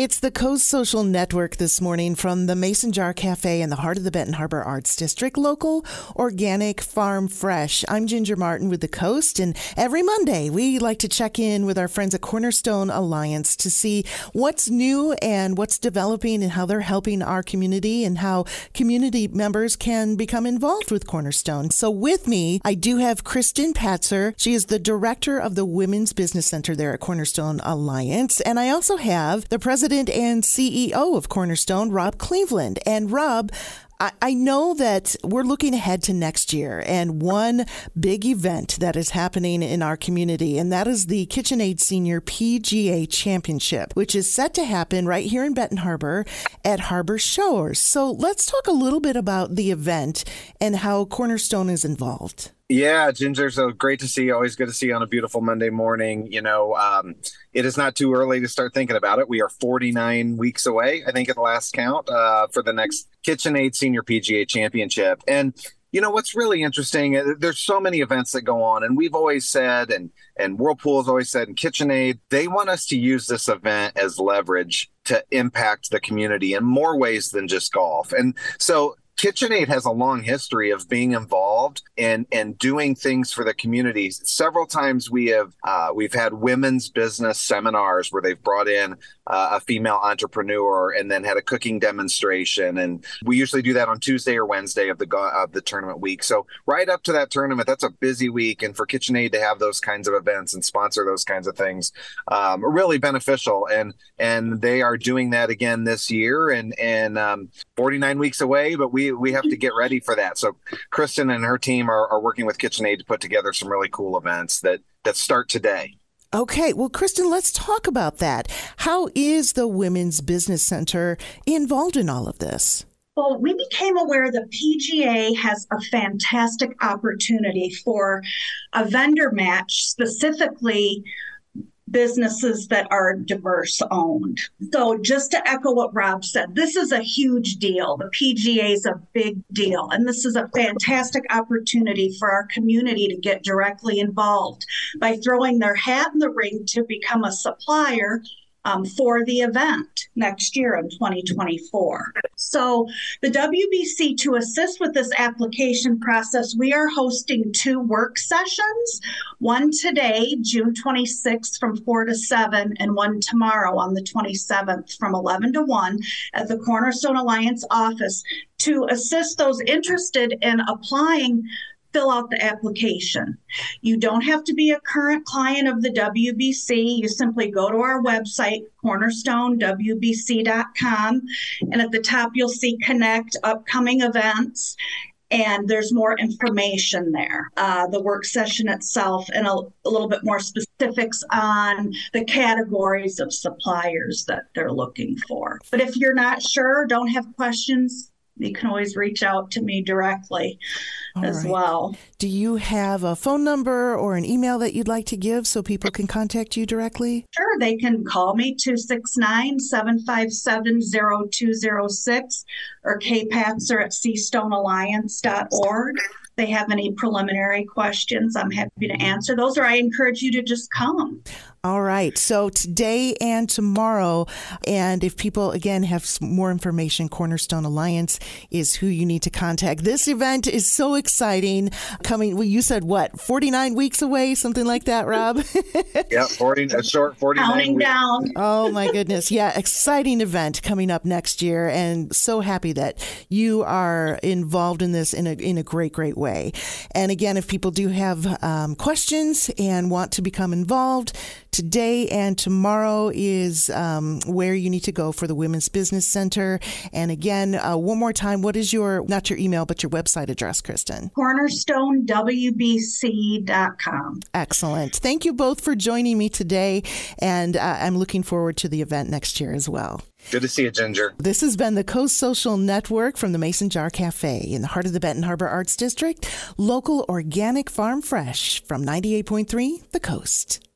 It's the Coast Social Network this morning from the Mason Jar Cafe in the heart of the Benton Harbor Arts District. Local, organic, farm fresh. I'm Ginger Martin with the Coast, and every Monday we like to check in with our friends at Cornerstone Alliance to see what's new and what's developing and how they're helping our community and how community members can become involved with Cornerstone. So with me, I do have Kristen Patzer. She is the director of the Women's Business Center there at Cornerstone Alliance, and I also have the president and CEO of Cornerstone, Rob Cleveland. And Rob, I know that we're looking ahead to next year and one big event that is happening in our community, and that is the KitchenAid Senior PGA Championship, which is set to happen right here in Benton Harbor at Harbor Shores. So let's talk a little bit about the event and how Cornerstone is involved. Yeah, Ginger, so great to see. Always good to see you on a beautiful Monday morning. You know, um, it is not too early to start thinking about it. We are 49 weeks away, I think, at the last count, uh, for the next KitchenAid Senior PGA Championship. And you know what's really interesting uh, there's so many events that go on and we've always said and and whirlpool has always said and kitchenaid they want us to use this event as leverage to impact the community in more ways than just golf and so KitchenAid has a long history of being involved and and doing things for the community. Several times we have uh, we've had women's business seminars where they've brought in uh, a female entrepreneur and then had a cooking demonstration, and we usually do that on Tuesday or Wednesday of the of the tournament week. So right up to that tournament, that's a busy week, and for KitchenAid to have those kinds of events and sponsor those kinds of things um, really beneficial. And and they are doing that again this year, and and um, 49 weeks away, but we we have to get ready for that. So Kristen and her team are, are working with KitchenAid to put together some really cool events that that start today. Okay, well, Kristen, let's talk about that. How is the Women's Business Center involved in all of this? Well, we became aware the PGA has a fantastic opportunity for a vendor match specifically businesses that are diverse owned. So, just to echo what Rob said, this is a huge deal. The PGA is a big deal, and this is a fantastic opportunity for our community to get directly involved by throwing their hat in the ring to become a supplier um, for the event next year in 2024. So, the WBC, to assist with this application process, we are hosting two work sessions one today, June 26th from 4 to 7, and one tomorrow on the 27th from 11 to 1 at the Cornerstone Alliance office to assist those interested in applying fill out the application. You don't have to be a current client of the WBC. You simply go to our website, cornerstonewbc.com, and at the top you'll see connect upcoming events. And there's more information there. Uh, the work session itself, and a, a little bit more specifics on the categories of suppliers that they're looking for. But if you're not sure, don't have questions, you can always reach out to me directly All as right. well. Do you have a phone number or an email that you'd like to give so people can contact you directly? Sure, they can call me 269 757 0206 or kpatzer at seastonealliance.org they have any preliminary questions, I'm happy to answer those, or I encourage you to just come. All right. So today and tomorrow, and if people again have more information, Cornerstone Alliance is who you need to contact. This event is so exciting. Coming, well, you said what, 49 weeks away, something like that, Rob? yeah, 40, a short 49 Counting weeks. down. Oh, my goodness. Yeah, exciting event coming up next year, and so happy that you are involved in this in a, in a great, great way. And again, if people do have um, questions and want to become involved, today and tomorrow is um, where you need to go for the Women's Business Center. And again, uh, one more time, what is your, not your email, but your website address, Kristen? CornerstoneWBC.com. Excellent. Thank you both for joining me today. And uh, I'm looking forward to the event next year as well. Good to see you, Ginger. This has been the Coast Social Network from the Mason Jar Cafe in the heart of the Benton Harbor Arts District. Local organic farm fresh from 98.3 The Coast.